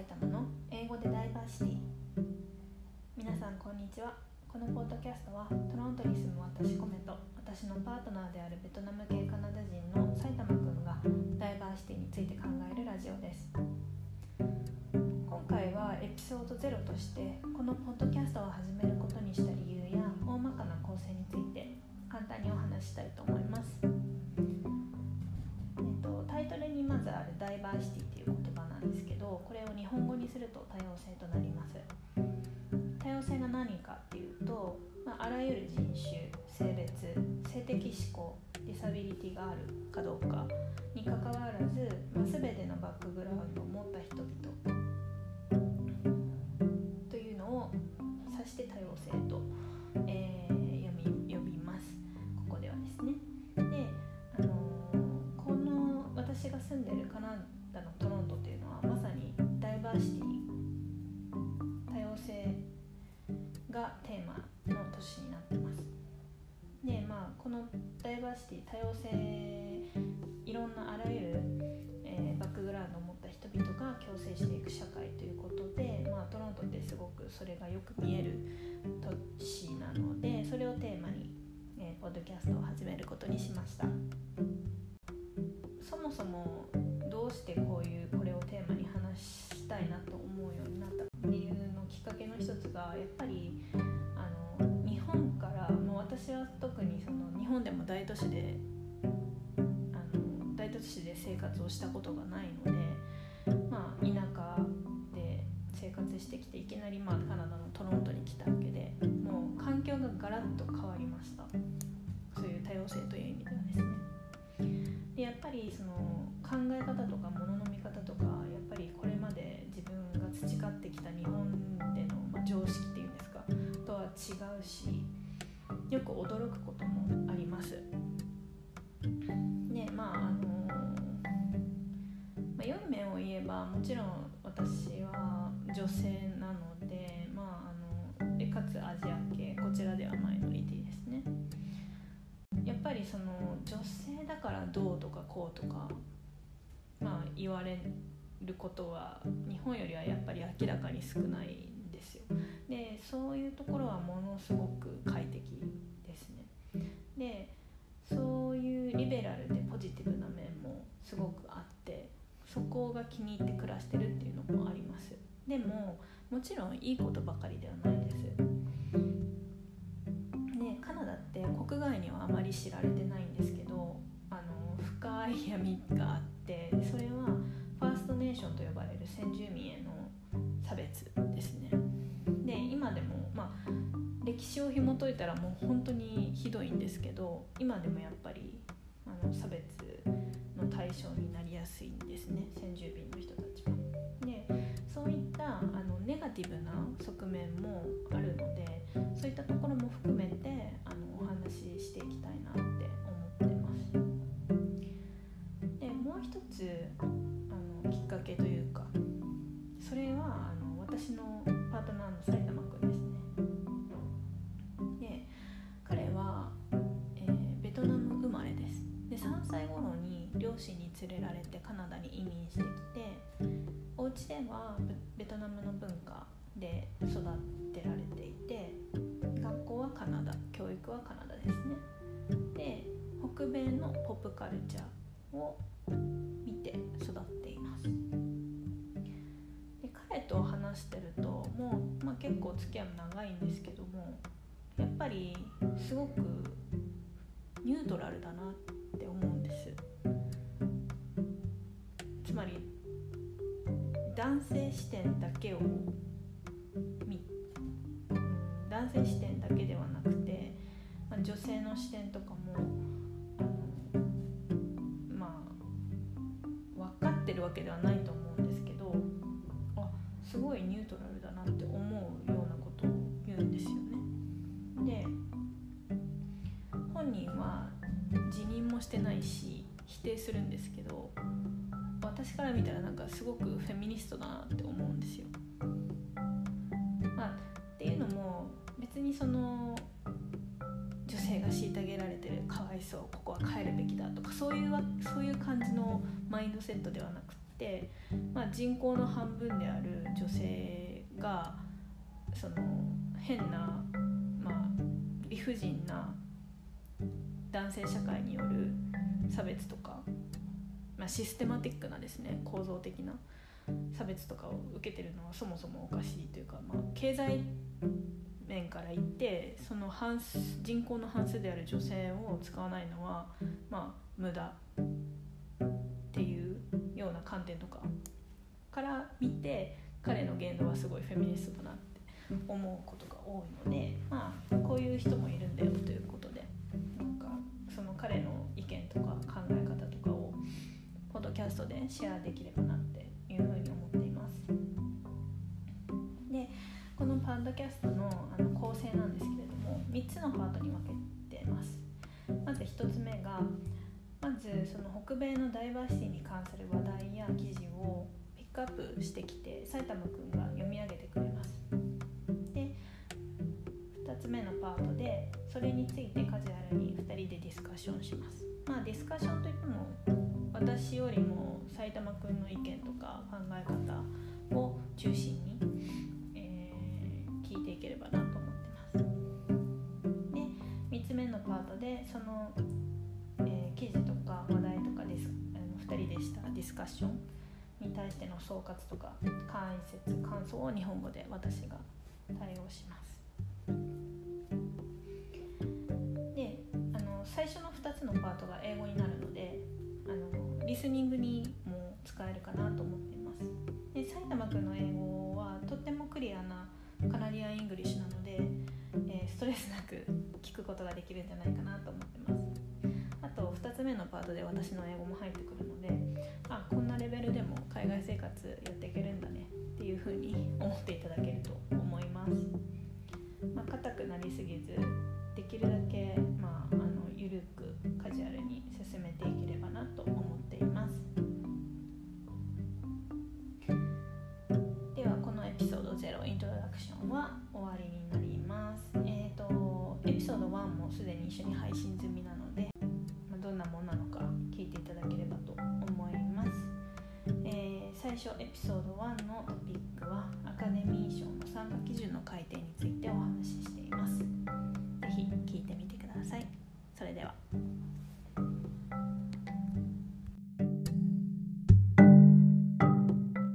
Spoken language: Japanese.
埼玉の。英語でダイバーシティ。皆さんこんにちは。このポッドキャストはトロントに住む私コメと私のパートナーであるベトナム系カナダ人の埼玉くんがダイバーシティについて考えるラジオです。今回はエピソード0としてこのポッドキャストを始めることにした理由や大まかな構成について簡単にお話ししたいとる人種性別性的指向ディサビリティがあるかどうかにかかわらず、まあ、全てのバックグラウンドを持った人々というのを指して多様性と、このダイバーシティ多様性いろんなあらゆる、えー、バックグラウンドを持った人々が共生していく社会ということで、まあ、トロントってすごくそれがよく見える都市なのでそれをテーマに、えー、ポッドキャストを始めることにしました。そもそもどうしてこういうこれをテーマに話したいなと思うようになった理由のきっかけの一つがやっぱり本でも大都市であの大都市で生活をしたことがないので、まあ、田舎で生活してきていきなりまあカナダのトロントに来たわけでもう環境がガラッと変わりましたそういう多様性という意味ではですね。でやっぱりその考え方とかものの見方とかやっぱりこれまで自分が培ってきた日本での、ま、常識っていうんですかとは違うしよく驚くこともあります。ねまああのまあ、良い面を言えばもちろん私は女性なので、まあ、あのでかつアジア系こちらではマイノリティですね。やっぱりその女性だからどうとかこうとか、まあ、言われることは日本よりはやっぱり明らかに少ないんですよ。でそういうところはものすごく快適ですね。でそういうリベラルでポジティブな面もすごくあってそこが気に入って暮らしてるっていうのもありますでももちろんいいことばかりではないですでカナダって国外にはあまり知られてないんですけどあの深い闇があってそれはファーストネーションと呼ばれる先住民への差別まあ歴史を紐解いたらもう本当にひどいんですけど今でもやっぱりあの差別の対象になりやすいんですね先住民の人たちは。でそういったあのネガティブな側面もある連れられてカナダに移民してきてお家ではベトナムの文化で育てられていて学校はカナダ教育はカナダですね。で北米のポップカルチャーを見て育っています。で彼と話してるともう、まあ、結構付き合いも長いんですけどもやっぱりすごくニュートラルだなって思うんです。まり男性視点だけを見男性視点だけではなくて、まあ、女性の視点とかもあのまあ分かってるわけではないと思うんですけどあすごいニュートラルだなって思うようなことを言うんですよね。で本人は辞任もしてないし否定するんですけどかすごくフェミニストだなって思うんですよ。まあ、っていうのも別にその女性が虐げられてるかわいそうここは帰るべきだとかそういうそういう感じのマインドセットではなくって、まあ、人口の半分である女性がその変な、まあ、理不尽な男性社会による差別とか、まあ、システマティックなですね構造的な差別とかを受けてるのはそもそもおかしいというか、まあ、経済面から言ってその半人口の半数である女性を使わないのは、まあ、無駄っていうような観点とかから見て彼の言動はすごいフェミニストだなって思うことが多いので、まあ、こういう人もいるんだよということでなんかその彼の意見とかシェアできればなっていうふうに思っています。でこのパッドキャストのあの構成なんですけれども3つのパートに分けてます。まず1つ目がまずその北米のダイバーシティに関する話題や記事をピックアップしてきて埼玉くんが読み上げてくれます。で2つ目のパートでそれについてカジュアルに2人でディスカッションします。まあディスカッションといっても私よりも埼玉くんの意見とか考え方を中心に、えー、聞いていければなと思ってます。で3つ目のパートでその、えー、記事とか話題とかですあの2人でしたディスカッションに対しての総括とか解説感想を日本語で私が対応します。であの最初の2つのパートが英語になるリスニングにも使えるかなと思っています。で埼玉くんの英語はとってもクリアなカナディアン・イングリッシュなので、えー、ストレスなく聞くことができるんじゃないかなと思ってます。あと2つ目のパートで私の英語も入ってくるのであこんなレベルでも海外生活やっていけるんだねっていうふうに思っていただけると思います。まあ、硬くなりすぎずできるだけ、まあ、あの緩くカジュアルに進めていければなと思っています。ではこのエピソード0イントロダクションは終わりになります。えっ、ー、とエピソード1もすでに一緒に配信済みなので、まあ、どんなものなのか聞いていただければと思います、えー、最初エピソード1の